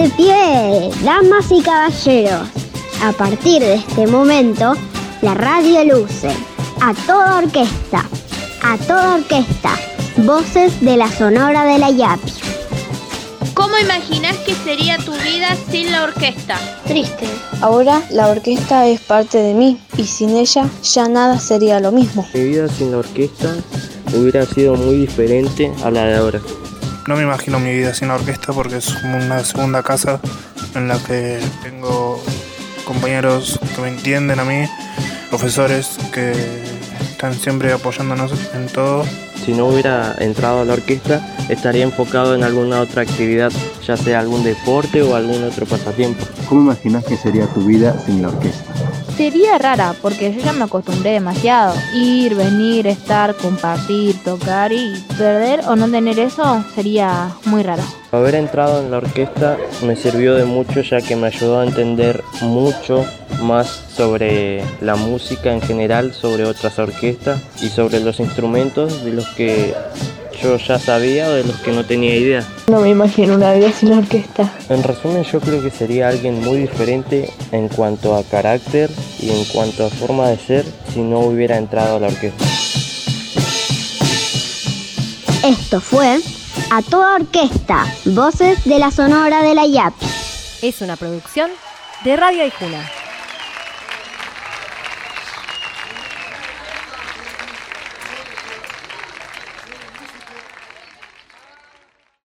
De pie, damas y caballeros. A partir de este momento, la radio luce a toda orquesta, a toda orquesta, voces de la Sonora de la Yapi. ¿Cómo imaginas que sería tu vida sin la orquesta? Triste. Ahora la orquesta es parte de mí y sin ella ya nada sería lo mismo. Mi vida sin la orquesta hubiera sido muy diferente a la de ahora. No me imagino mi vida sin la orquesta porque es como una segunda casa en la que tengo compañeros que me entienden a mí, profesores que están siempre apoyándonos en todo. Si no hubiera entrado a la orquesta, estaría enfocado en alguna otra actividad, ya sea algún deporte o algún otro pasatiempo. ¿Cómo imaginas que sería tu vida sin la orquesta? Sería rara porque yo ya me acostumbré demasiado. Ir, venir, estar, compartir, tocar y perder o no tener eso sería muy raro. Haber entrado en la orquesta me sirvió de mucho ya que me ayudó a entender mucho más sobre la música en general, sobre otras orquestas y sobre los instrumentos de los que yo ya sabía o de los que no tenía idea. No me imagino una vida sin orquesta. En resumen, yo creo que sería alguien muy diferente en cuanto a carácter y en cuanto a forma de ser si no hubiera entrado a la orquesta. Esto fue A Toda Orquesta, Voces de la Sonora de la YAP. Es una producción de Radio Aijuna.